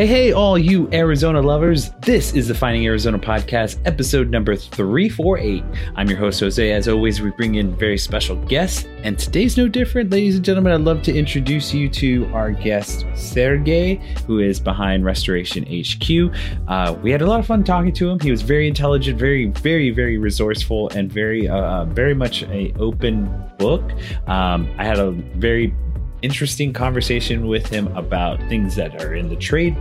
Hey, hey, all you Arizona lovers. This is the Finding Arizona podcast, episode number 348. I'm your host, Jose. As always, we bring in very special guests, and today's no different. Ladies and gentlemen, I'd love to introduce you to our guest, Sergey, who is behind Restoration HQ. Uh, we had a lot of fun talking to him. He was very intelligent, very, very, very resourceful, and very, uh, very much a open book. Um, I had a very interesting conversation with him about things that are in the trade,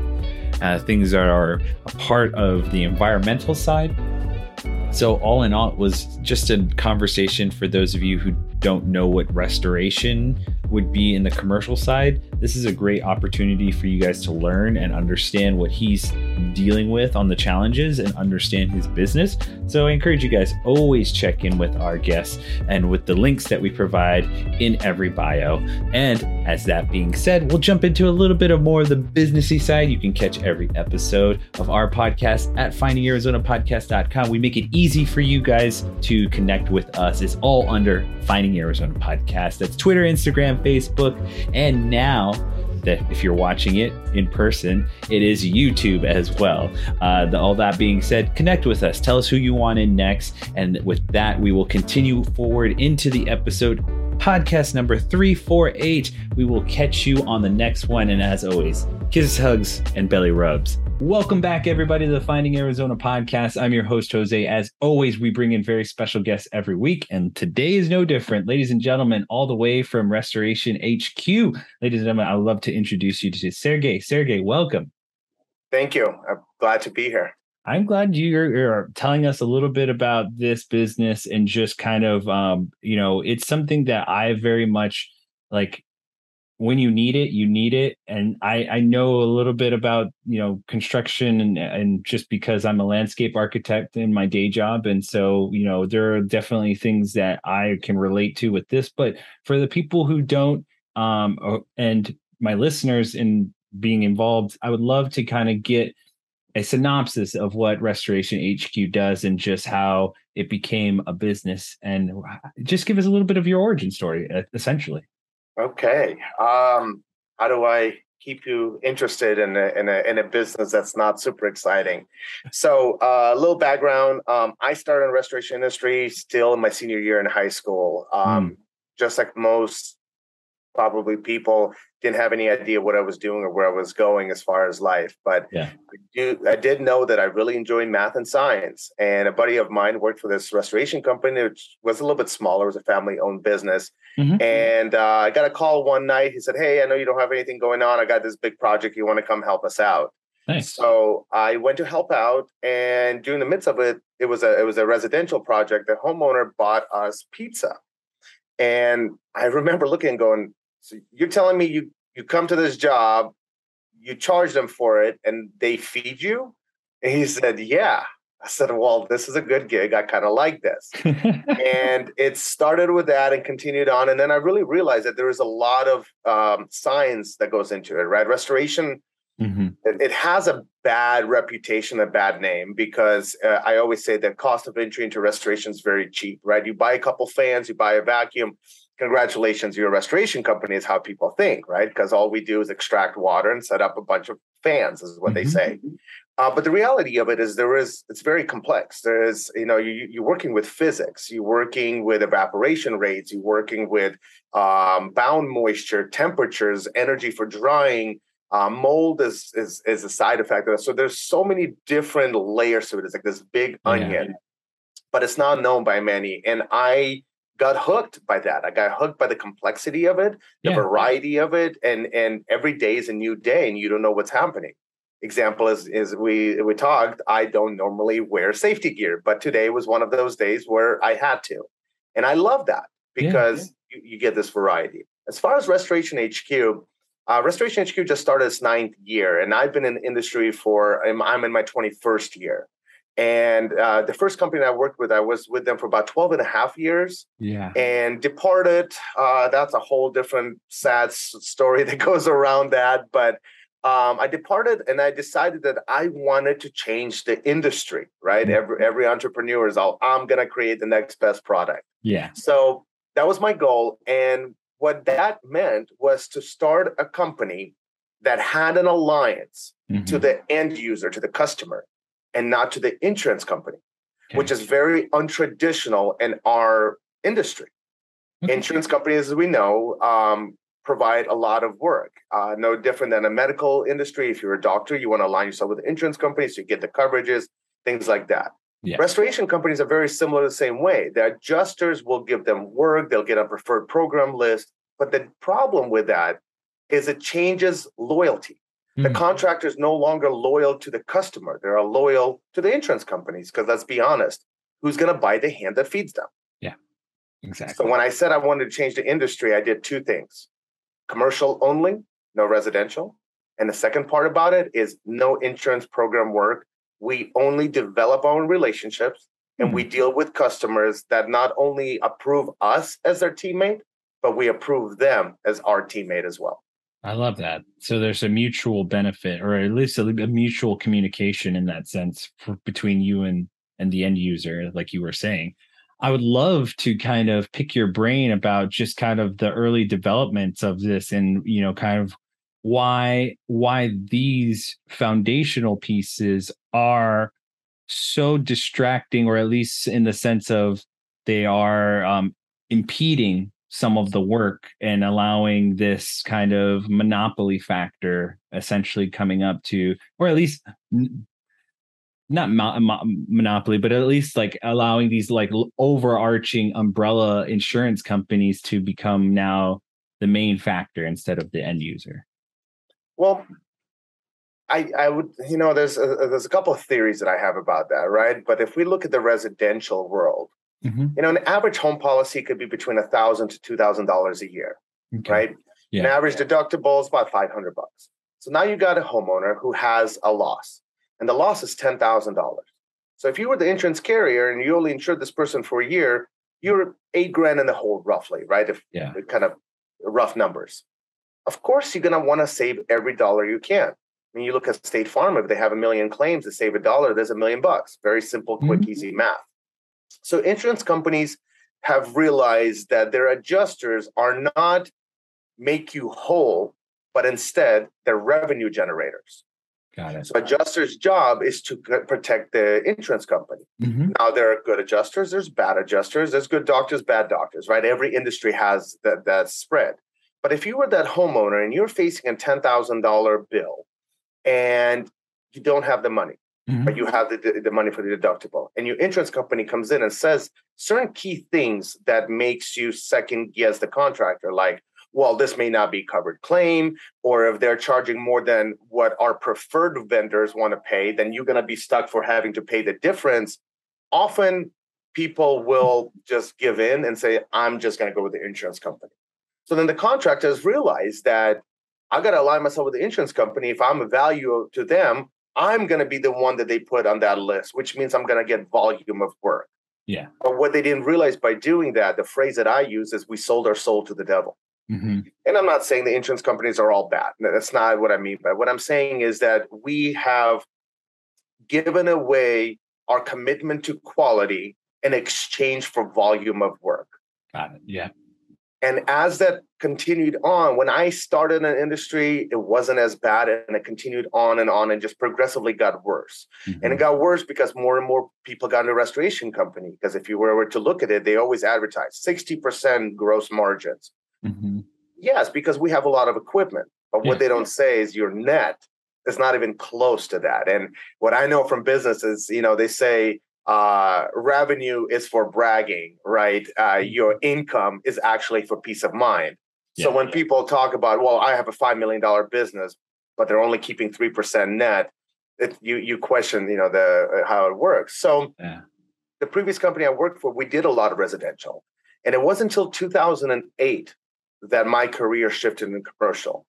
uh, things that are a part of the environmental side. So, all in all, it was just a conversation for those of you who don't know what restoration would be in the commercial side. This is a great opportunity for you guys to learn and understand what he's dealing with on the challenges and understand his business. So I encourage you guys always check in with our guests and with the links that we provide in every bio. And as that being said, we'll jump into a little bit of more of the businessy side. You can catch every episode of our podcast at findingarizonapodcast.com. We make it easy for you guys to connect with us. It's all under Finding Arizona Podcast. That's Twitter, Instagram, Facebook, and now that if you're watching it in person, it is YouTube as well. Uh, the, all that being said, connect with us. Tell us who you want in next. And with that, we will continue forward into the episode. Podcast number 348. We will catch you on the next one. And as always, kisses, hugs, and belly rubs. Welcome back, everybody, to the Finding Arizona podcast. I'm your host, Jose. As always, we bring in very special guests every week, and today is no different. Ladies and gentlemen, all the way from Restoration HQ, ladies and gentlemen, I would love to introduce you to Sergey. Sergey, welcome. Thank you. I'm glad to be here. I'm glad you're, you're, telling us a little bit about this business and just kind of, um, you know, it's something that I very much like when you need it, you need it. And I, I know a little bit about, you know, construction and, and just because I'm a landscape architect in my day job. And so, you know, there are definitely things that I can relate to with this, but for the people who don't, um, and my listeners in being involved, I would love to kind of get a synopsis of what Restoration HQ does and just how it became a business and just give us a little bit of your origin story, essentially. Okay. Um, how do I keep you interested in a, in a, in a business that's not super exciting? So, uh, a little background. Um, I started in restoration industry still in my senior year in high school. Um, mm. Just like most probably people didn't have any idea what I was doing or where I was going as far as life. But yeah. I, do, I did know that I really enjoyed math and science. And a buddy of mine worked for this restoration company, which was a little bit smaller, it was a family owned business. Mm-hmm. And uh, I got a call one night. He said, Hey, I know you don't have anything going on. I got this big project. You want to come help us out? Nice. So I went to help out, and during the midst of it, it was a it was a residential project. The homeowner bought us pizza, and I remember looking and going, so you're telling me you you come to this job, you charge them for it, and they feed you? And he said, Yeah. I said, Well, this is a good gig. I kind of like this. and it started with that and continued on. And then I really realized that there is a lot of um, science that goes into it, right? Restoration, mm-hmm. it, it, has a bad reputation, a bad name, because uh, I always say the cost of entry into restoration is very cheap, right? You buy a couple fans, you buy a vacuum, congratulations, you're a restoration company, is how people think, right? Because all we do is extract water and set up a bunch of fans, is what mm-hmm. they say. Uh, but the reality of it is there is it's very complex. There is, you know, you, you're working with physics, you're working with evaporation rates, you're working with um, bound moisture, temperatures, energy for drying. Uh, mold is, is is a side effect of that. So there's so many different layers to it. It's like this big onion, yeah. but it's not known by many. And I got hooked by that. I got hooked by the complexity of it, the yeah. variety of it, and and every day is a new day, and you don't know what's happening. Example is is we we talked. I don't normally wear safety gear, but today was one of those days where I had to, and I love that because yeah, yeah. You, you, get this variety. As far as Restoration HQ. Uh, Restoration HQ just started its ninth year, and I've been in the industry for I'm, I'm in my 21st year. And uh, the first company I worked with, I was with them for about 12 and a half years. Yeah. And departed. Uh, that's a whole different sad story that goes around that. But um, I departed and I decided that I wanted to change the industry, right? Mm-hmm. Every, every entrepreneur is all, I'm going to create the next best product. Yeah. So that was my goal. And what that meant was to start a company that had an alliance mm-hmm. to the end user, to the customer, and not to the insurance company, okay. which is very untraditional in our industry. Okay. Insurance companies, as we know, um, provide a lot of work. Uh, no different than a medical industry. If you're a doctor, you want to align yourself with insurance companies, so you get the coverages, things like that. Yeah. Restoration companies are very similar the same way. The adjusters will give them work, they'll get a preferred program list. But the problem with that is it changes loyalty. Mm-hmm. The hmm. contractor is no longer loyal to the customer. They're loyal to the insurance companies because let's be honest, who's going to buy the hand that feeds them? Yeah, exactly. So when I said I wanted to change the industry, I did two things commercial only, no residential. And the second part about it is no insurance program work. We only develop our own relationships and mm-hmm. we deal with customers that not only approve us as their teammate, but we approve them as our teammate as well. I love that. So there's a mutual benefit, or at least a, a mutual communication in that sense for, between you and and the end user, like you were saying. I would love to kind of pick your brain about just kind of the early developments of this, and you know, kind of why why these foundational pieces are so distracting, or at least in the sense of they are um, impeding some of the work and allowing this kind of monopoly factor essentially coming up to or at least not mo- mo- monopoly but at least like allowing these like overarching umbrella insurance companies to become now the main factor instead of the end user well I, I would, you know, there's a, there's a couple of theories that I have about that, right? But if we look at the residential world, Mm-hmm. You know, an average home policy could be between a thousand to two thousand dollars a year, okay. right? Yeah. An average deductible is about five hundred bucks. So now you got a homeowner who has a loss, and the loss is ten thousand dollars. So if you were the insurance carrier and you only insured this person for a year, you're eight grand in the hole, roughly, right? If yeah. kind of rough numbers. Of course, you're gonna want to save every dollar you can. I mean, you look at State Farm, if they have a million claims to save a dollar, there's a million bucks. Very simple, quick, mm-hmm. easy math. So insurance companies have realized that their adjusters are not make you whole, but instead they're revenue generators. Got it. So adjuster's job is to protect the insurance company. Mm-hmm. Now there are good adjusters, there's bad adjusters, there's good doctors, bad doctors, right? Every industry has that that spread. But if you were that homeowner and you're facing a ten thousand dollar bill, and you don't have the money, mm-hmm. but you have the, the money for the deductible and your insurance company comes in and says certain key things that makes you second guess the contractor like well this may not be covered claim or if they're charging more than what our preferred vendors want to pay then you're going to be stuck for having to pay the difference often people will just give in and say i'm just going to go with the insurance company so then the contractors realize that I got to align myself with the insurance company. If I'm a value to them, I'm going to be the one that they put on that list, which means I'm going to get volume of work. Yeah. But what they didn't realize by doing that, the phrase that I use is we sold our soul to the devil. Mm-hmm. And I'm not saying the insurance companies are all bad. That's not what I mean. But what I'm saying is that we have given away our commitment to quality in exchange for volume of work. Got it. Yeah. And as that continued on, when I started the industry, it wasn't as bad and it continued on and on and just progressively got worse. Mm-hmm. And it got worse because more and more people got into restoration company. Because if you were to look at it, they always advertise 60% gross margins. Mm-hmm. Yes, because we have a lot of equipment. But what yeah. they don't say is your net is not even close to that. And what I know from business is, you know, they say uh, revenue is for bragging, right? Uh, mm-hmm. your income is actually for peace of mind. Yeah, so when people talk about, well, I have a five million dollar business, but they're only keeping three percent net, it, you you question, you know, the uh, how it works. So yeah. the previous company I worked for, we did a lot of residential, and it wasn't until 2008 that my career shifted in commercial.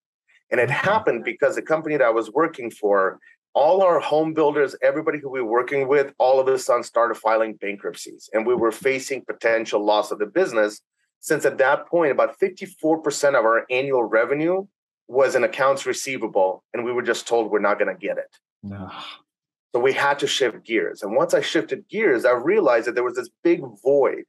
And it happened because the company that I was working for all our home builders, everybody who we were working with, all of a sudden started filing bankruptcies. And we were facing potential loss of the business. Since at that point, about 54% of our annual revenue was in accounts receivable. And we were just told we're not going to get it. No. So we had to shift gears. And once I shifted gears, I realized that there was this big void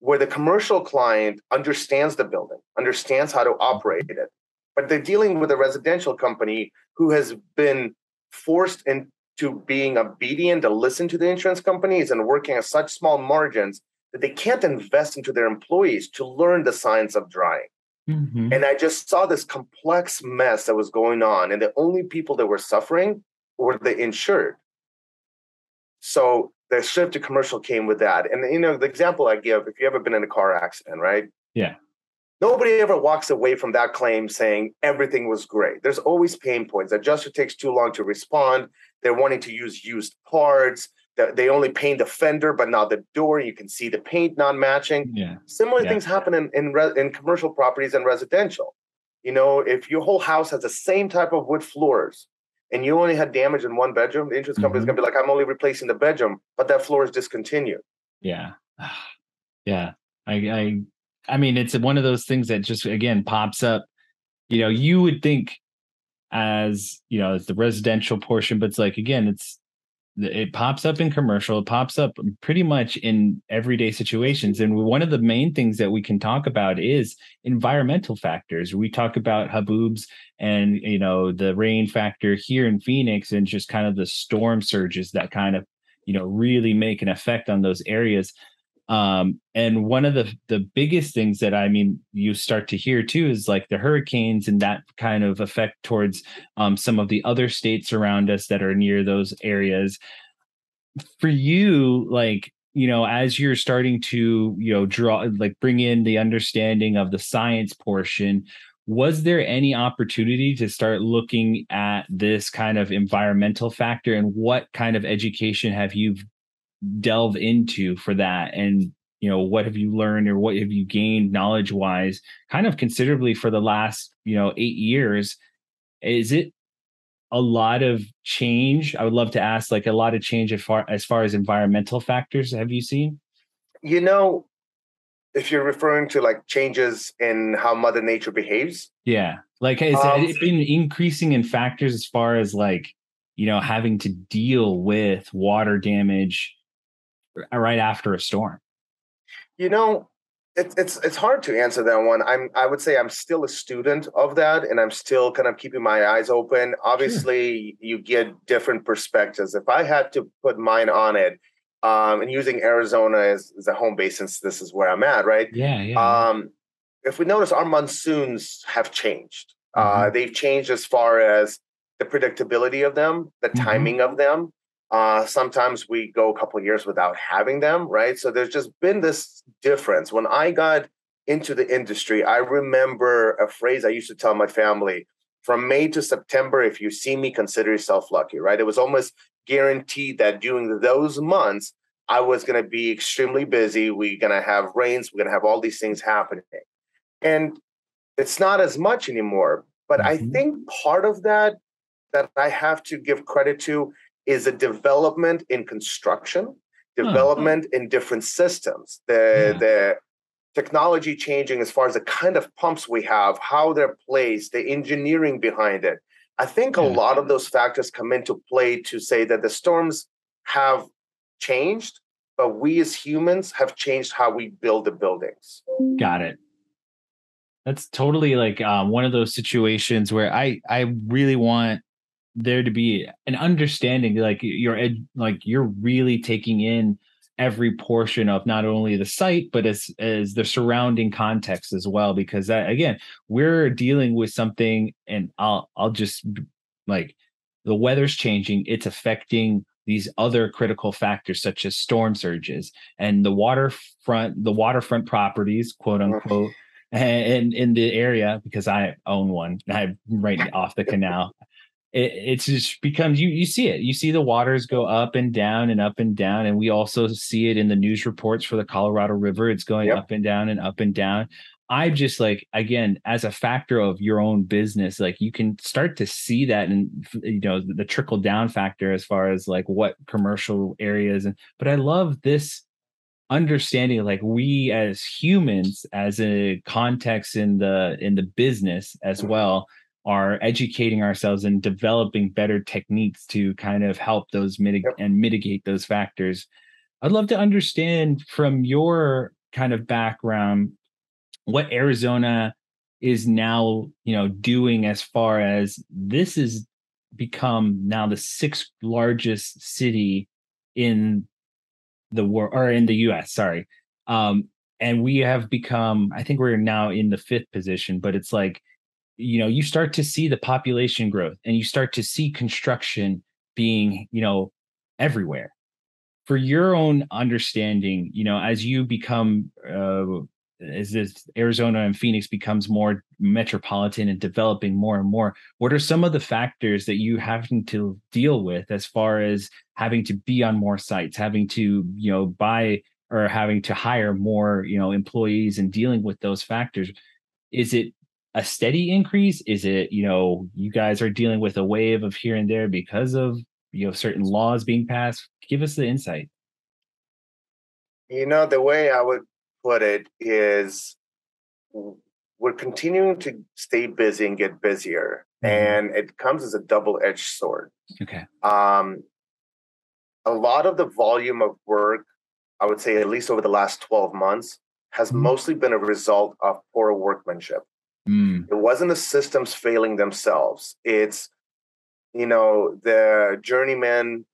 where the commercial client understands the building, understands how to operate it, but they're dealing with a residential company who has been forced into being obedient to listen to the insurance companies and working at such small margins that they can't invest into their employees to learn the science of drying. Mm-hmm. And I just saw this complex mess that was going on, and the only people that were suffering were the insured. So the shift to commercial came with that. And you know, the example I give, if you ever been in a car accident, right? Yeah. Nobody ever walks away from that claim saying everything was great. There's always pain points. Adjuster takes too long to respond. They're wanting to use used parts. They only paint the fender, but not the door. You can see the paint not matching. Yeah. Similar yeah. things happen in in, re- in commercial properties and residential. You know, if your whole house has the same type of wood floors, and you only had damage in one bedroom, the insurance company mm-hmm. is going to be like, I'm only replacing the bedroom, but that floor is discontinued. Yeah. Yeah. I, I, I mean, it's one of those things that just, again, pops up. You know, you would think as, you know, as the residential portion, but it's like, again, it's, it pops up in commercial it pops up pretty much in everyday situations. And one of the main things that we can talk about is environmental factors. We talk about haboobs and you know the rain factor here in phoenix and just kind of the storm surges that kind of you know really make an effect on those areas um, and one of the the biggest things that I mean you start to hear too is like the hurricanes and that kind of effect towards um, some of the other states around us that are near those areas. For you, like you know, as you're starting to you know draw like bring in the understanding of the science portion, was there any opportunity to start looking at this kind of environmental factor and what kind of education have you delve into for that? And you know what have you learned or what have you gained knowledge wise kind of considerably for the last you know 8 years? Is it a lot of change? I would love to ask like a lot of change as far as far as environmental factors have you seen? You know if you're referring to like changes in how mother nature behaves? Yeah. Like has um, it been increasing in factors as far as like you know having to deal with water damage right after a storm? You know, it's it's it's hard to answer that one. I'm I would say I'm still a student of that, and I'm still kind of keeping my eyes open. Obviously, you get different perspectives. If I had to put mine on it, um, and using Arizona as, as a home base, since this is where I'm at, right? Yeah, yeah. Um, if we notice, our monsoons have changed. Uh, mm-hmm. Uh, they've changed as far as the predictability of them, the mm-hmm. timing of them, uh, sometimes we go a couple years without having them, right? So there's just been this difference. When I got into the industry, I remember a phrase I used to tell my family from May to September, if you see me, consider yourself lucky, right? It was almost guaranteed that during those months, I was going to be extremely busy. We're going to have rains. We're going to have all these things happening. And it's not as much anymore. But mm-hmm. I think part of that that I have to give credit to is a development in construction, development in different systems. The yeah. the technology changing as far as the kind of pumps we have, how they're placed, the engineering behind it. I think a lot of those factors come into play to say that the storms have changed, but we as humans have changed how we build the buildings. Got it. That's totally like um, one of those situations where I I really want there to be an understanding like you're ed, like you're really taking in every portion of not only the site but as as the surrounding context as well because that again we're dealing with something and I'll I'll just like the weather's changing it's affecting these other critical factors such as storm surges and the waterfront the waterfront properties quote unquote and in the area because I own one I'm right off the canal it, it's just becomes you you see it you see the waters go up and down and up and down and we also see it in the news reports for the colorado river it's going yep. up and down and up and down I'm just like again as a factor of your own business like you can start to see that and you know the, the trickle down factor as far as like what commercial areas and but i love this understanding like we as humans as a context in the in the business as mm-hmm. well are educating ourselves and developing better techniques to kind of help those mitigate yep. and mitigate those factors. I'd love to understand from your kind of background what Arizona is now you know doing as far as this has become now the sixth largest city in the world or in the US sorry um and we have become i think we're now in the fifth position but it's like you know you start to see the population growth and you start to see construction being you know everywhere for your own understanding you know as you become uh, as this Arizona and Phoenix becomes more metropolitan and developing more and more, what are some of the factors that you having to deal with as far as having to be on more sites, having to, you know, buy or having to hire more, you know, employees and dealing with those factors? Is it a steady increase? Is it, you know, you guys are dealing with a wave of here and there because of, you know, certain laws being passed? Give us the insight. You know, the way I would put it is we're continuing to stay busy and get busier mm-hmm. and it comes as a double-edged sword okay um a lot of the volume of work i would say at least over the last 12 months has mm-hmm. mostly been a result of poor workmanship mm. it wasn't the systems failing themselves it's you know the journeyman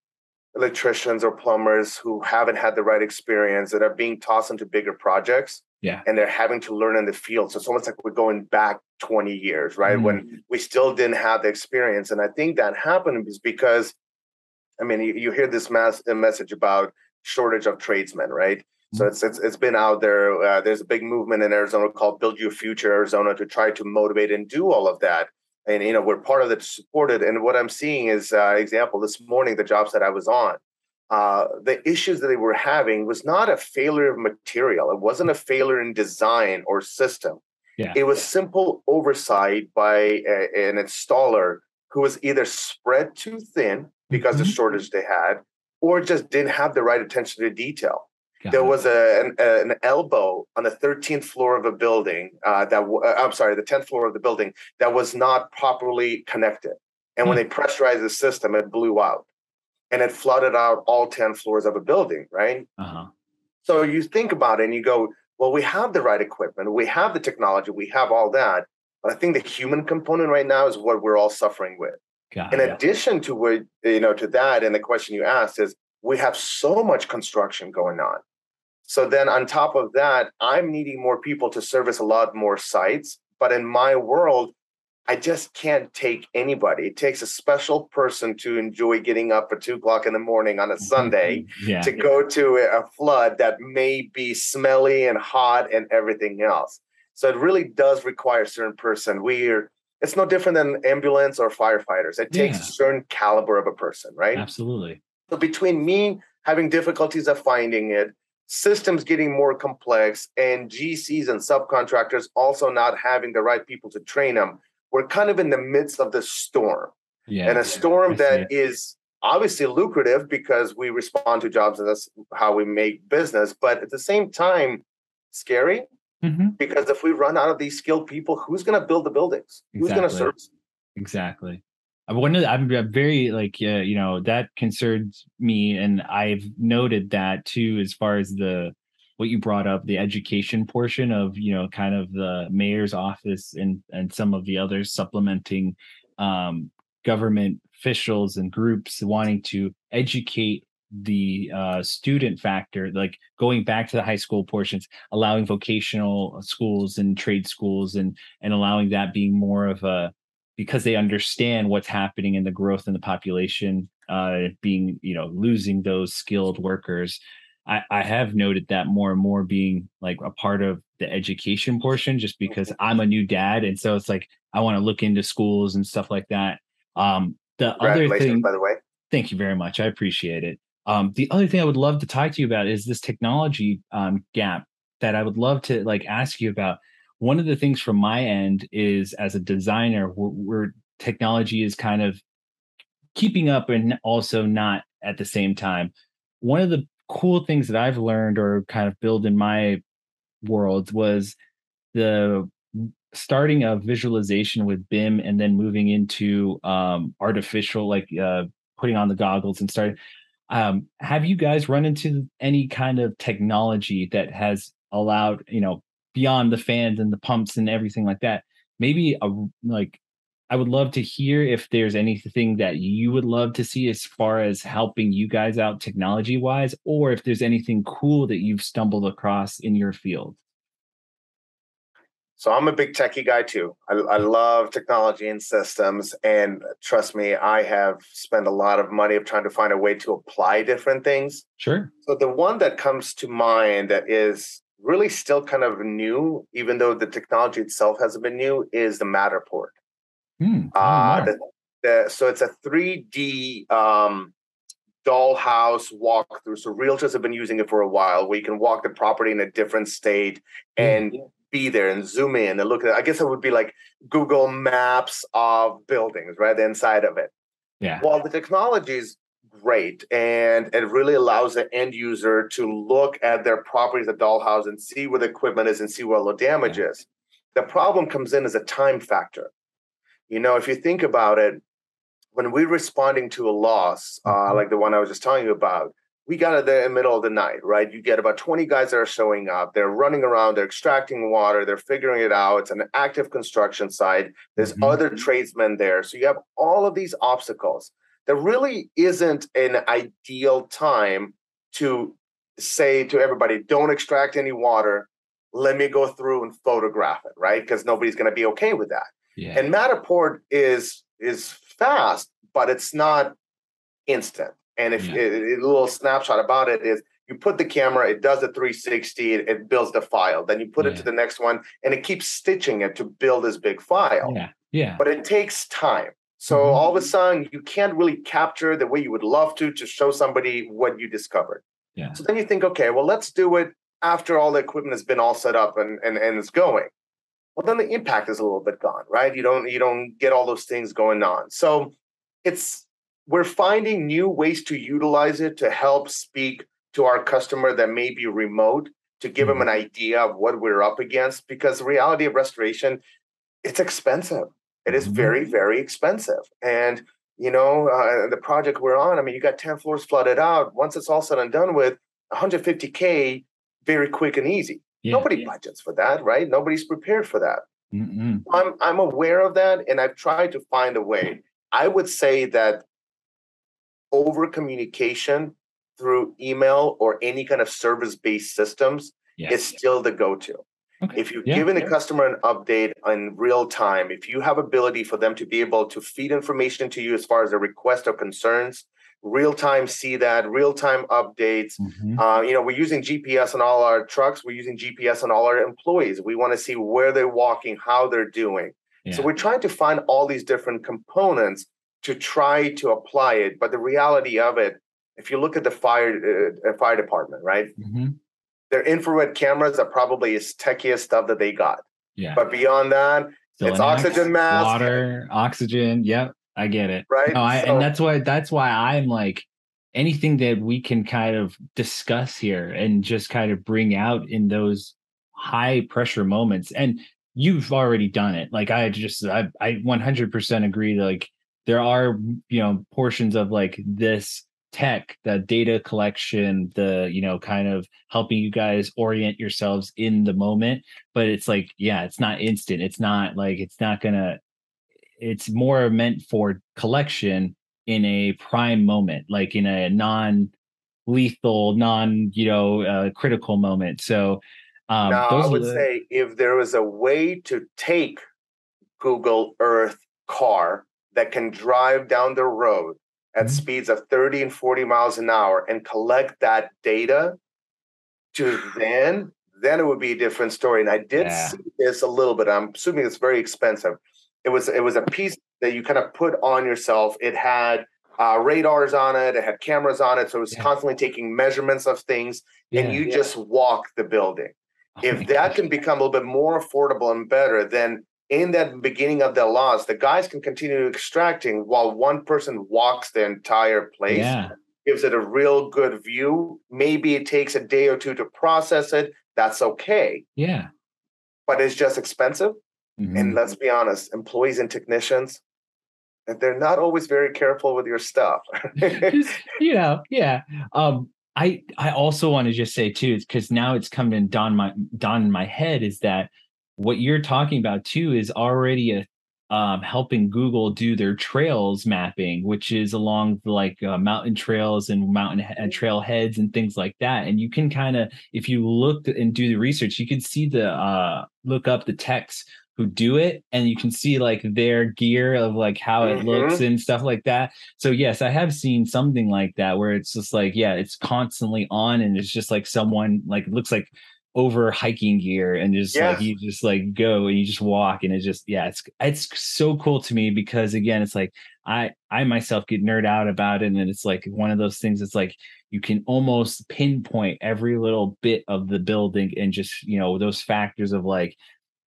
electricians or plumbers who haven't had the right experience that are being tossed into bigger projects yeah and they're having to learn in the field so it's almost like we're going back 20 years right mm. when we still didn't have the experience and i think that happened is because i mean you, you hear this mass message about shortage of tradesmen right. So it's, it's it's been out there uh, there's a big movement in arizona called build your future arizona to try to motivate and do all of that. And you know we're part of it supported and what i'm seeing is uh, example this morning the jobs that i was on uh, the issues that they were having was not a failure of material. It wasn't a failure in design or system. Yeah. it was simple oversight by a, an installer who was either spread too thin because mm-hmm. the shortage they had or just didn't have the right attention to detail Got there it. was a, an, an, elbow on the 13th floor of a building uh, that w- uh, I'm sorry, the 10th floor of the building that was not properly connected. And when hmm. they pressurized the system, it blew out and it flooded out all 10 floors of a building, right? Uh-huh. So you think about it and you go, well, we have the right equipment, we have the technology, we have all that. But I think the human component right now is what we're all suffering with. In addition to what, you know, to that, and the question you asked is we have so much construction going on so then on top of that, I'm needing more people to service a lot more sites. But in my world, I just can't take anybody. It takes a special person to enjoy getting up at two o'clock in the morning on a mm-hmm. Sunday yeah. to go to a flood that may be smelly and hot and everything else. So it really does require a certain person. We're it's no different than ambulance or firefighters. It takes yeah. a certain caliber of a person, right? Absolutely. So between me having difficulties of finding it, systems getting more complex and GCs and subcontractors also not having the right people to train them. We're kind of in the midst of the storm. Yeah, and a storm that is obviously lucrative because we respond to jobs and that's how we make business. But at the same time, scary mm-hmm. because if we run out of these skilled people, who's going to build the buildings? Exactly. Who's going to service? Exactly. I wonder. I'm very like uh, you know that concerns me, and I've noted that too as far as the what you brought up, the education portion of you know kind of the mayor's office and and some of the others supplementing um, government officials and groups wanting to educate the uh, student factor, like going back to the high school portions, allowing vocational schools and trade schools, and and allowing that being more of a because they understand what's happening in the growth in the population, uh, being you know losing those skilled workers. I, I have noted that more and more being like a part of the education portion, just because I'm a new dad, and so it's like I want to look into schools and stuff like that. Um, the other thing, by the way, thank you very much. I appreciate it. Um, the other thing I would love to talk to you about is this technology um, gap that I would love to like ask you about one of the things from my end is as a designer where, technology is kind of keeping up and also not at the same time. One of the cool things that i've learned or kind of build in my world was the starting a visualization with bim and then moving into um, artificial like uh, putting on the goggles and starting um, have you guys run into any kind of technology that has allowed you know beyond the fans and the pumps and everything like that maybe a like I would love to hear if there's anything that you would love to see as far as helping you guys out technology wise, or if there's anything cool that you've stumbled across in your field. So I'm a big techie guy too. I, I, love technology and systems, and trust me, I have spent a lot of money of trying to find a way to apply different things. Sure. So the one that comes to mind that is really still kind of new, even though the technology itself hasn't been new, is the Matterport. Hmm. Uh, the, the, so it's a 3D um, dollhouse walkthrough. So realtors have been using it for a while, where you can walk the property in a different state and mm-hmm. be there and zoom in and look at it. I guess it would be like Google Maps of buildings, right? The inside of it. Yeah. Well, the technology is great and it really allows the end user to look at their property as a dollhouse and see where the equipment is and see where the damage yeah. is. The problem comes in as a time factor. You know, if you think about it, when we're responding to a loss, uh, mm-hmm. like the one I was just telling you about, we got it there in the middle of the night, right? You get about 20 guys that are showing up. They're running around, they're extracting water, they're figuring it out. It's an active construction site. There's mm-hmm. other tradesmen there. So you have all of these obstacles. There really isn't an ideal time to say to everybody, don't extract any water. Let me go through and photograph it, right? Because nobody's going to be okay with that. Yeah. And Matterport is is fast, but it's not instant. And if yeah. it, a little snapshot about it is you put the camera, it does the 360, it, it builds the file. Then you put yeah. it to the next one, and it keeps stitching it to build this big file. Yeah, yeah. But it takes time. So mm-hmm. all of a sudden, you can't really capture the way you would love to to show somebody what you discovered. Yeah. So then you think, okay, well, let's do it after all the equipment has been all set up and and, and it's going well then the impact is a little bit gone right you don't you don't get all those things going on so it's we're finding new ways to utilize it to help speak to our customer that may be remote to give them an mm-hmm. idea of what we're up against because the reality of restoration it's expensive it is very mm-hmm. very expensive and you know uh, the project we're on i mean you got 10 floors flooded out once it's all said and done with 150k very quick and easy yeah. Nobody budgets for that, right? Nobody's prepared for that. Mm-mm. I'm I'm aware of that, and I've tried to find a way. I would say that over communication through email or any kind of service based systems yeah. is still the go to. Okay. If you're yeah, giving the customer an update in real time, if you have ability for them to be able to feed information to you as far as a request or concerns, real time see that, real time updates. Mm-hmm. Uh, you know, we're using GPS on all our trucks. We're using GPS on all our employees. We want to see where they're walking, how they're doing. Yeah. So we're trying to find all these different components to try to apply it. But the reality of it, if you look at the fire uh, fire department, right? Mm-hmm. Their infrared cameras are probably as techiest stuff that they got. Yeah. But beyond that, Still it's oxygen mask, water, oxygen. Yep. I get it. Right. No, I, so, and that's why that's why I'm like anything that we can kind of discuss here and just kind of bring out in those high pressure moments. And you've already done it. Like I just I I 100% agree. Like there are you know portions of like this tech the data collection the you know kind of helping you guys orient yourselves in the moment but it's like yeah it's not instant it's not like it's not gonna it's more meant for collection in a prime moment, like in a non lethal, non you know uh, critical moment. So um, now I would the... say if there was a way to take Google Earth car that can drive down the road at mm-hmm. speeds of 30 and 40 miles an hour and collect that data to then then it would be a different story and i did yeah. see this a little bit i'm assuming it's very expensive it was it was a piece that you kind of put on yourself. It had uh, radars on it. It had cameras on it, so it was yeah. constantly taking measurements of things, yeah, and you yeah. just walk the building. Oh if that gosh. can become a little bit more affordable and better, then in that beginning of the loss, the guys can continue extracting while one person walks the entire place. Yeah. Gives it a real good view. Maybe it takes a day or two to process it. That's okay. Yeah. But it's just expensive. Mm-hmm. And let's be honest, employees and technicians, they're not always very careful with your stuff. just, you know, yeah. Um, I I also want to just say too, because now it's come to dawn my dawn in my head is that what you're talking about too is already a um, helping Google do their trails mapping, which is along like uh, mountain trails and mountain and trail heads and things like that. And you can kind of, if you look and do the research, you can see the uh, look up the techs who do it, and you can see like their gear of like how it mm-hmm. looks and stuff like that. So yes, I have seen something like that where it's just like yeah, it's constantly on, and it's just like someone like looks like over hiking gear and just yeah. like you just like go and you just walk and it just yeah it's it's so cool to me because again it's like i i myself get nerd out about it and it's like one of those things it's like you can almost pinpoint every little bit of the building and just you know those factors of like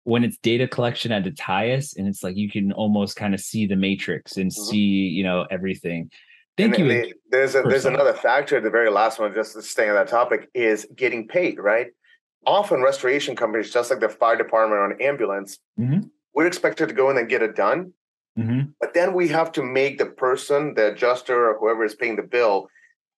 when it's data collection at its highest and it's like you can almost kind of see the matrix and mm-hmm. see you know everything Thank and you. there's a, there's another factor. The very last one, just staying on that topic, is getting paid. Right often restoration companies, just like the fire department or an ambulance, mm-hmm. we're expected to go in and get it done. Mm-hmm. But then we have to make the person, the adjuster, or whoever is paying the bill,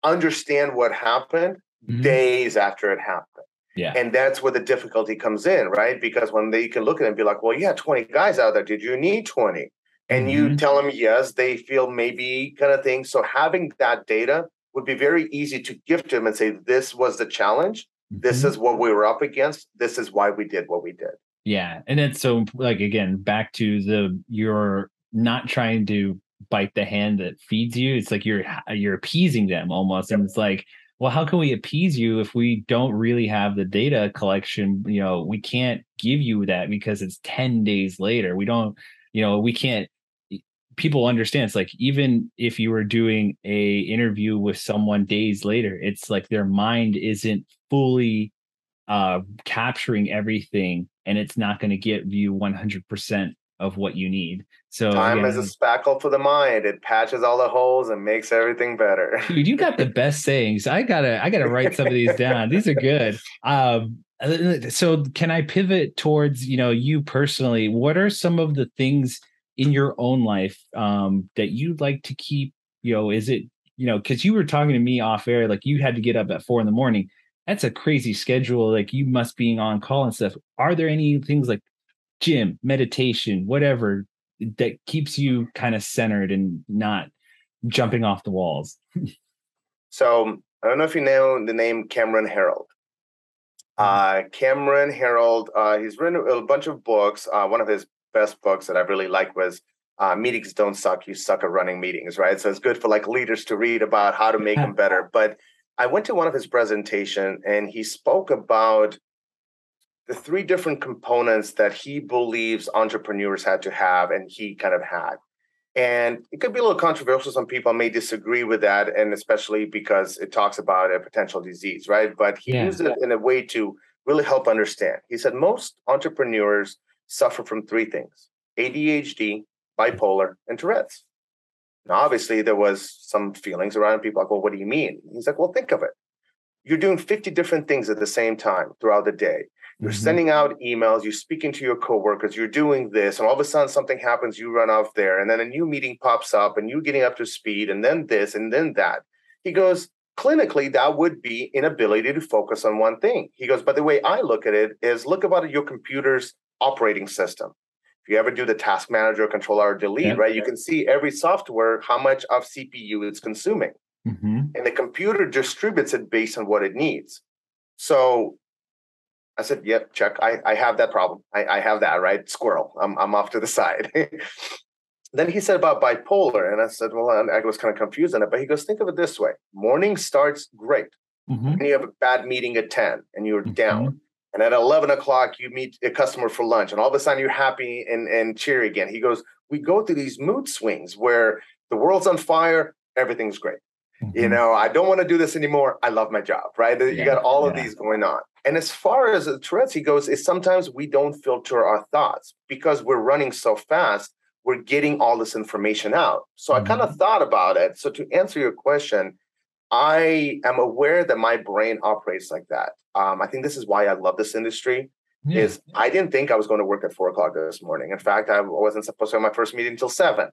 understand what happened mm-hmm. days after it happened. Yeah. And that's where the difficulty comes in, right? Because when they can look at it and be like, well, you had 20 guys out there. Did you need 20? And you mm-hmm. tell them yes, they feel maybe kind of thing. So having that data would be very easy to give to them and say, this was the challenge. This mm-hmm. is what we were up against. This is why we did what we did. Yeah. And it's so like again, back to the you're not trying to bite the hand that feeds you. It's like you're you're appeasing them almost. Yep. And it's like, well, how can we appease you if we don't really have the data collection? You know, we can't give you that because it's 10 days later. We don't, you know, we can't people understand it's like even if you were doing a interview with someone days later it's like their mind isn't fully uh capturing everything and it's not going to give you 100% of what you need. So time again, is a spackle for the mind. It patches all the holes and makes everything better. Dude you got the best sayings. I gotta i gotta write some of these down. These are good. Um so can i pivot towards you know you personally? What are some of the things in your own life um, that you'd like to keep? You know, is it you know because you were talking to me off air, like you had to get up at four in the morning. That's a crazy schedule. Like you must being on call and stuff. Are there any things like gym, meditation, whatever that keeps you kind of centered and not jumping off the walls? so I don't know if you know the name Cameron Herold. Mm-hmm. Uh, Cameron Herold, uh, he's written a bunch of books. Uh, one of his best books that I really liked was uh, Meetings Don't Suck, You Suck at Running Meetings, right? So it's good for like leaders to read about how to make them better. But I went to one of his presentation and he spoke about the three different components that he believes entrepreneurs had to have and he kind of had. And it could be a little controversial. Some people may disagree with that, and especially because it talks about a potential disease, right? But he yeah. used it in a way to really help understand. He said most entrepreneurs suffer from three things ADHD, bipolar, and Tourette's. Now, obviously, there was some feelings around people like, well, what do you mean? He's like, well, think of it. You're doing 50 different things at the same time throughout the day. You're mm-hmm. sending out emails, you're speaking to your coworkers, you're doing this, and all of a sudden something happens, you run off there, and then a new meeting pops up, and you're getting up to speed, and then this, and then that. He goes, clinically, that would be inability to focus on one thing. He goes, but the way I look at it is look about your computer's operating system. If you ever do the task manager, control or delete, yeah. right, you can see every software how much of CPU it's consuming. Mm-hmm. And the computer distributes it based on what it needs. So I said, yep, check. I, I have that problem. I, I have that, right? Squirrel. I'm, I'm off to the side. then he said about bipolar. And I said, well, I was kind of confused on it. But he goes, think of it this way morning starts great. Mm-hmm. And you have a bad meeting at 10 and you're mm-hmm. down. And at 11 o'clock, you meet a customer for lunch, and all of a sudden you're happy and, and cheery again. He goes, We go through these mood swings where the world's on fire, everything's great. Mm-hmm. You know, I don't want to do this anymore. I love my job, right? You yeah, got all yeah. of these going on. And as far as the Tourette's, he goes, is sometimes we don't filter our thoughts because we're running so fast, we're getting all this information out. So mm-hmm. I kind of thought about it. So to answer your question, I am aware that my brain operates like that. Um, I think this is why I love this industry. Yeah. Is I didn't think I was going to work at four o'clock this morning. In fact, I wasn't supposed to have my first meeting until seven.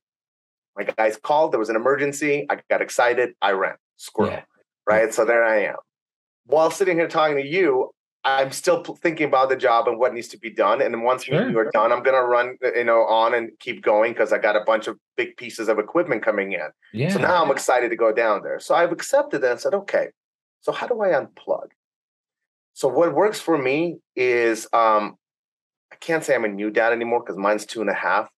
My guys called. There was an emergency. I got excited. I ran. Squirrel. Yeah. Right. So there I am. While sitting here talking to you, I'm still thinking about the job and what needs to be done. And once sure. we are done, I'm gonna run, you know, on and keep going because I got a bunch of big pieces of equipment coming in. Yeah. So now I'm excited to go down there. So I've accepted it and said, okay, so how do I unplug? So what works for me is um, I can't say I'm a new dad anymore because mine's two and a half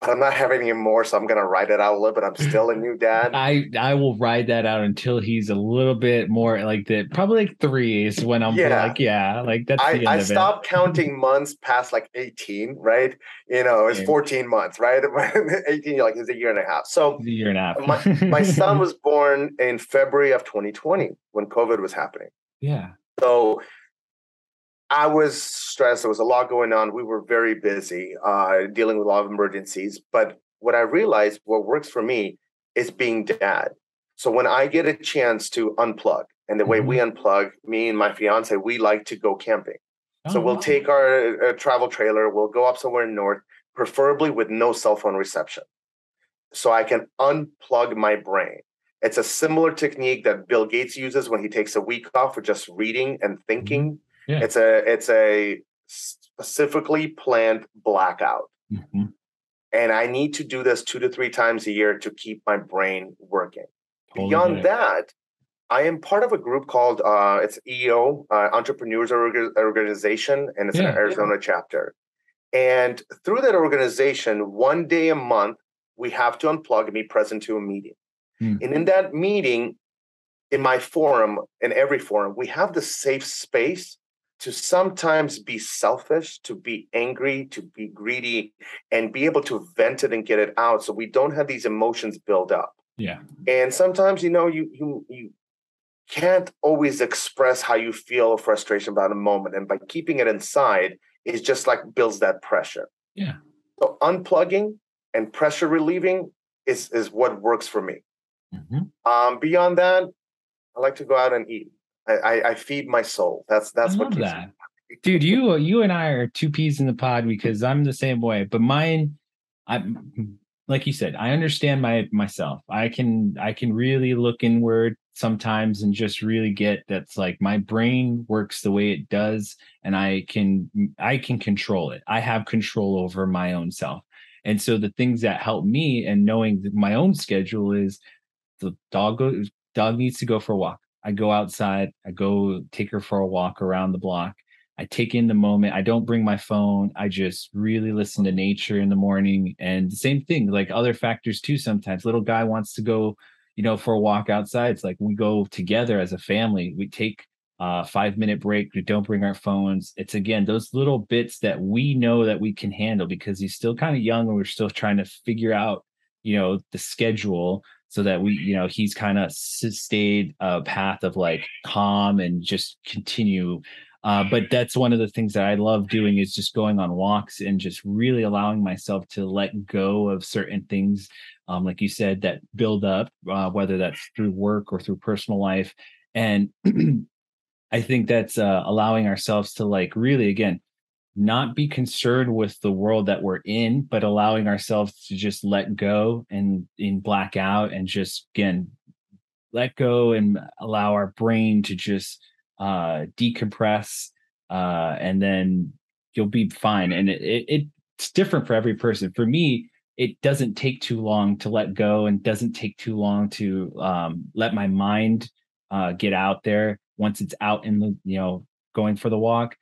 but I'm not having any more, so I'm gonna ride it out a little bit. I'm still a new dad. I I will ride that out until he's a little bit more like that. Probably like three is when I'm yeah. like, yeah, like that's. I, I stopped counting months past like 18, right? You know, it's 14 months, right? 18, like it's a year and a half. So a year and a half. my, my son was born in February of 2020 when COVID was happening. Yeah. So I was stressed. There was a lot going on. We were very busy uh, dealing with a lot of emergencies. But what I realized, what works for me, is being dad. So when I get a chance to unplug, and the way mm-hmm. we unplug, me and my fiance, we like to go camping. Oh, so we'll wow. take our uh, travel trailer, we'll go up somewhere in north, preferably with no cell phone reception, so I can unplug my brain. It's a similar technique that Bill Gates uses when he takes a week off for just reading and thinking. Mm-hmm yeah. It's a it's a specifically planned blackout. Mm-hmm. And I need to do this two to three times a year to keep my brain working. Beyond that, I am part of a group called uh, it's EO uh, Entrepreneurs Organization, and it's yeah. an Arizona yeah. chapter. And through that organization, one day a month, we have to unplug and be present to a meeting. Mm. And in that meeting, in my forum, in every forum, we have the safe space to sometimes be selfish, to be angry, to be greedy, and be able to vent it and get it out so we don't have these emotions build up. Yeah. And sometimes, you know, you you you can't always express how you feel a frustration about a moment. And by keeping it inside, it just like builds that pressure. Yeah. So unplugging and pressure relieving is is what works for me. Mm-hmm. Um, beyond that, I like to go out and eat. I, I feed my soul. That's that's I what keeps that. Dude, you you and I are two peas in the pod because I'm the same way. But mine, I'm like you said, I understand my myself. I can I can really look inward sometimes and just really get that's like my brain works the way it does and I can I can control it. I have control over my own self. And so the things that help me and knowing my own schedule is the dog goes dog needs to go for a walk. I go outside, I go take her for a walk around the block. I take in the moment. I don't bring my phone. I just really listen to nature in the morning. And the same thing, like other factors too, sometimes. Little guy wants to go, you know, for a walk outside. It's like we go together as a family. We take a five minute break. We don't bring our phones. It's again those little bits that we know that we can handle because he's still kind of young and we're still trying to figure out, you know, the schedule so that we you know he's kind of stayed a path of like calm and just continue uh, but that's one of the things that I love doing is just going on walks and just really allowing myself to let go of certain things, um, like you said, that build up, uh, whether that's through work or through personal life. And I think that's uh, allowing ourselves to like really, again, not be concerned with the world that we're in, but allowing ourselves to just let go and in black out and just again let go and allow our brain to just uh decompress uh and then you'll be fine. And it, it it's different for every person. For me it doesn't take too long to let go and doesn't take too long to um let my mind uh get out there once it's out in the you know going for the walk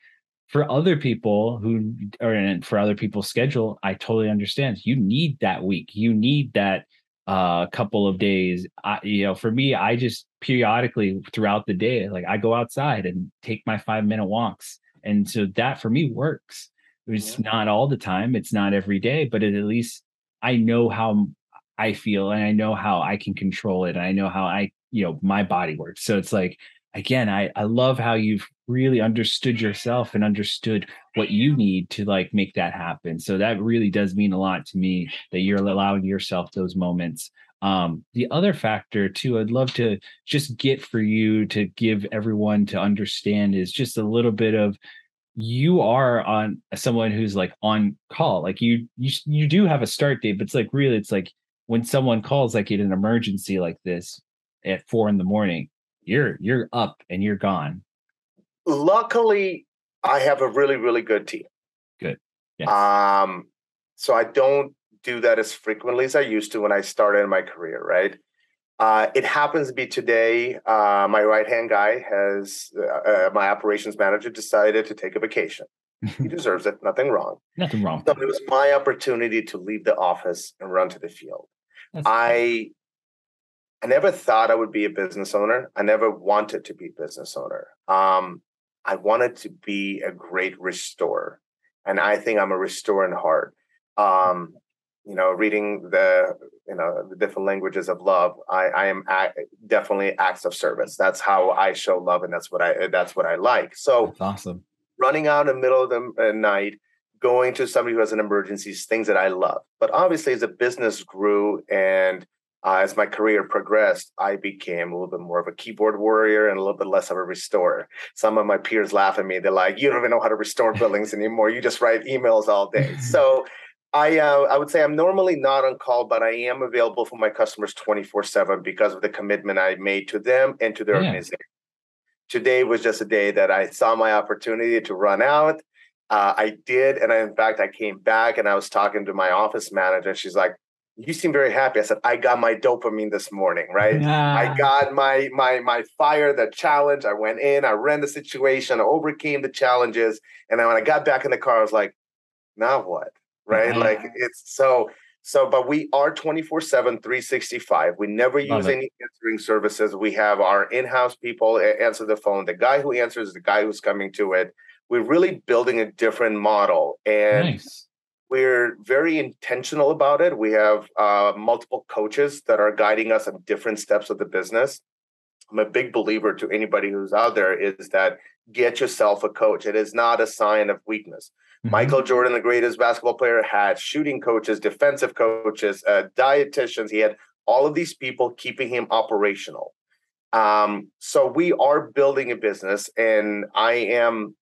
for other people who are or for other people's schedule i totally understand. You need that week. You need that uh couple of days. I, you know for me i just periodically throughout the day like i go outside and take my five minute walks. And so that for me works. It's yeah. not all the time. It's not every day but at least i know how i feel and i know how i can control it and i know how i you know my body works. So it's like again i i love how you've really understood yourself and understood what you need to like make that happen. So that really does mean a lot to me that you're allowing yourself those moments. Um the other factor too i'd love to just get for you to give everyone to understand is just a little bit of you are on someone who's like on call like you you you do have a start date but it's like really it's like when someone calls like in an emergency like this at four in the morning you're you're up and you're gone luckily, I have a really, really good team. Good. Yes. Um, so I don't do that as frequently as I used to when I started in my career, right? Uh, it happens to be today. Uh, my right hand guy has uh, uh, my operations manager decided to take a vacation. he deserves it. Nothing wrong. Nothing wrong. So it was my opportunity to leave the office and run to the field. That's I I never thought I would be a business owner. I never wanted to be a business owner. Um, I wanted to be a great restorer, and I think I'm a restorer in heart. Um, you know, reading the you know the different languages of love, I, I am act, definitely acts of service. That's how I show love, and that's what I that's what I like. So that's awesome. Running out in the middle of the night, going to somebody who has an emergency, things that I love. But obviously, as the business grew and uh, as my career progressed, I became a little bit more of a keyboard warrior and a little bit less of a restorer. Some of my peers laugh at me. They're like, "You don't even know how to restore buildings anymore. You just write emails all day." so, I uh, I would say I'm normally not on call, but I am available for my customers 24 seven because of the commitment I made to them and to their yeah. organization. Today was just a day that I saw my opportunity to run out. Uh, I did, and I, in fact, I came back and I was talking to my office manager. She's like, you seem very happy. I said, I got my dopamine this morning, right? Yeah. I got my my my fire, the challenge. I went in, I ran the situation, I overcame the challenges. And then when I got back in the car, I was like, now what? Right? Yeah. Like it's so so, but we are 24 7, 365. We never Love use it. any answering services. We have our in house people answer the phone. The guy who answers is the guy who's coming to it. We're really building a different model. And nice we're very intentional about it. We have uh, multiple coaches that are guiding us on different steps of the business. I'm a big believer to anybody who's out there is that get yourself a coach. It is not a sign of weakness. Mm-hmm. Michael Jordan, the greatest basketball player, had shooting coaches, defensive coaches, uh, dietitians. He had all of these people keeping him operational. Um, so we are building a business, and I am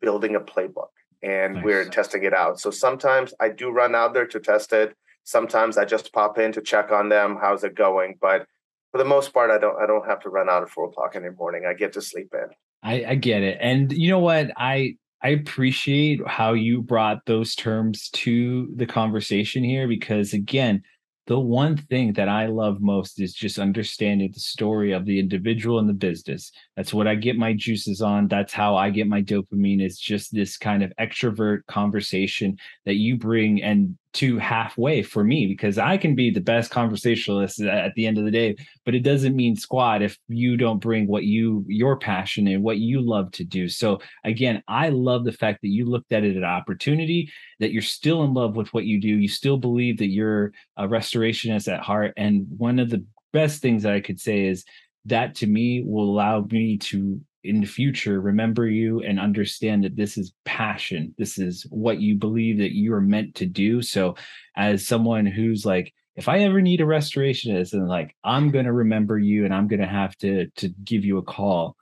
building a playbook and nice. we're testing it out. So sometimes I do run out there to test it. Sometimes I just pop in to check on them. How's it going? But for the most part, I don't I don't have to run out at four o'clock in the morning. I get to sleep in. I, I get it. And you know what? I I appreciate how you brought those terms to the conversation here because again, the one thing that I love most is just understanding the story of the individual and the business. That's what I get my juices on. That's how I get my dopamine. It's just this kind of extrovert conversation that you bring and to halfway for me because I can be the best conversationalist at the end of the day, but it doesn't mean squat if you don't bring what you your passion and what you love to do. So again, I love the fact that you looked at it as an opportunity, that you're still in love with what you do, you still believe that you're a restorationist at heart. And one of the best things that I could say is that to me will allow me to in the future remember you and understand that this is passion this is what you believe that you are meant to do so as someone who's like if i ever need a restorationist and like i'm gonna remember you and i'm gonna have to to give you a call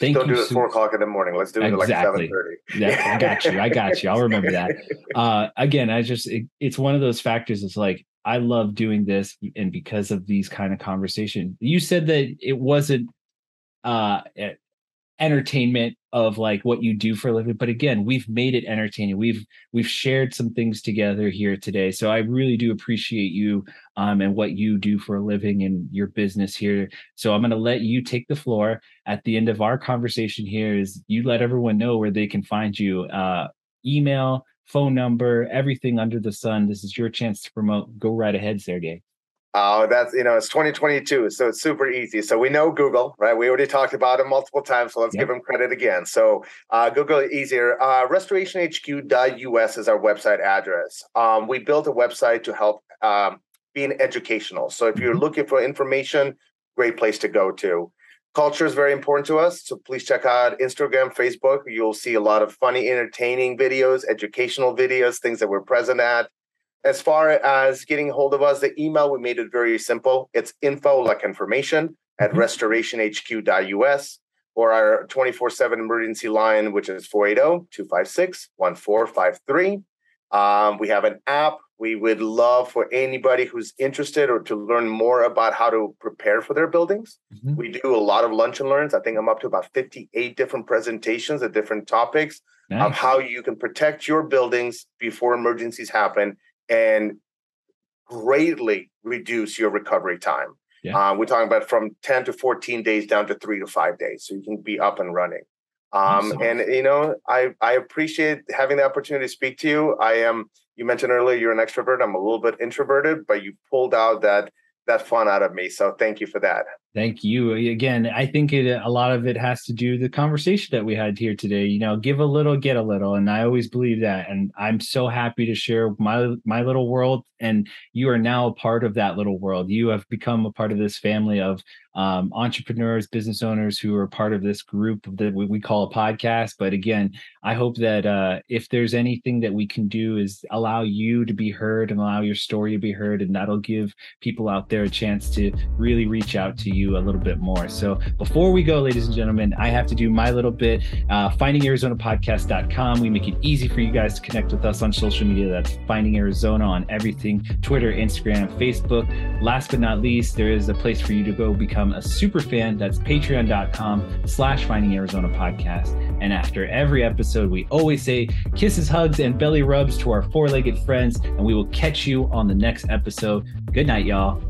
Thank Don't you do it so, four o'clock in the morning. Let's do it exactly. at like seven thirty. Yeah, I got you. I got you. I'll remember that. Uh, again, I just it, it's one of those factors. It's like I love doing this, and because of these kind of conversation, you said that it wasn't uh entertainment of like what you do for a living but again we've made it entertaining. We've we've shared some things together here today. So i really do appreciate you um and what you do for a living and your business here. So i'm going to let you take the floor. At the end of our conversation here is you let everyone know where they can find you uh email phone number everything under the sun. This is your chance to promote. Go right ahead sergey Oh, that's you know, it's 2022, so it's super easy. So we know Google, right? We already talked about it multiple times, so let's yep. give them credit again. So uh, Google easier. Uh, RestorationHQ.us is our website address. Um, we built a website to help um, being educational. So if you're mm-hmm. looking for information, great place to go to. Culture is very important to us, so please check out Instagram, Facebook. You'll see a lot of funny, entertaining videos, educational videos, things that we're present at as far as getting hold of us, the email, we made it very simple. It's info like information at mm-hmm. restorationhq.us or our 24 7 emergency line, which is 480 256 1453. Um, we have an app We would love for anybody who's interested or to learn more about how to prepare for their buildings. Mm-hmm. We do a lot of lunch and learns. I think I'm up to about 58 different presentations at different topics nice. of how you can protect your buildings before emergencies happen and greatly reduce your recovery time. Yeah. Uh, we're talking about from 10 to 14 days down to three to five days. So you can be up and running. Um, awesome. And, you know, I, I appreciate having the opportunity to speak to you. I am, you mentioned earlier, you're an extrovert. I'm a little bit introverted, but you pulled out that that fun out of me. So thank you for that. Thank you again. I think it, a lot of it has to do the conversation that we had here today. You know, give a little, get a little, and I always believe that. And I'm so happy to share my my little world. And you are now a part of that little world. You have become a part of this family of um, entrepreneurs, business owners who are part of this group that we, call a podcast. But again, I hope that uh, if there's anything that we can do is allow you to be heard and allow your story to be heard, and that'll give people out there a chance to really reach out to you a little bit more. So before we go, ladies and gentlemen, I have to do my little bit. Uh, FindingArizonaPodcast.com. We make it easy for you guys to connect with us on social media. That's Finding Arizona on everything Twitter, Instagram, Facebook. Last but not least, there is a place for you to go become become a super fan, that's patreon.com slash finding Arizona podcast. And after every episode, we always say kisses, hugs, and belly rubs to our four legged friends. And we will catch you on the next episode. Good night, y'all.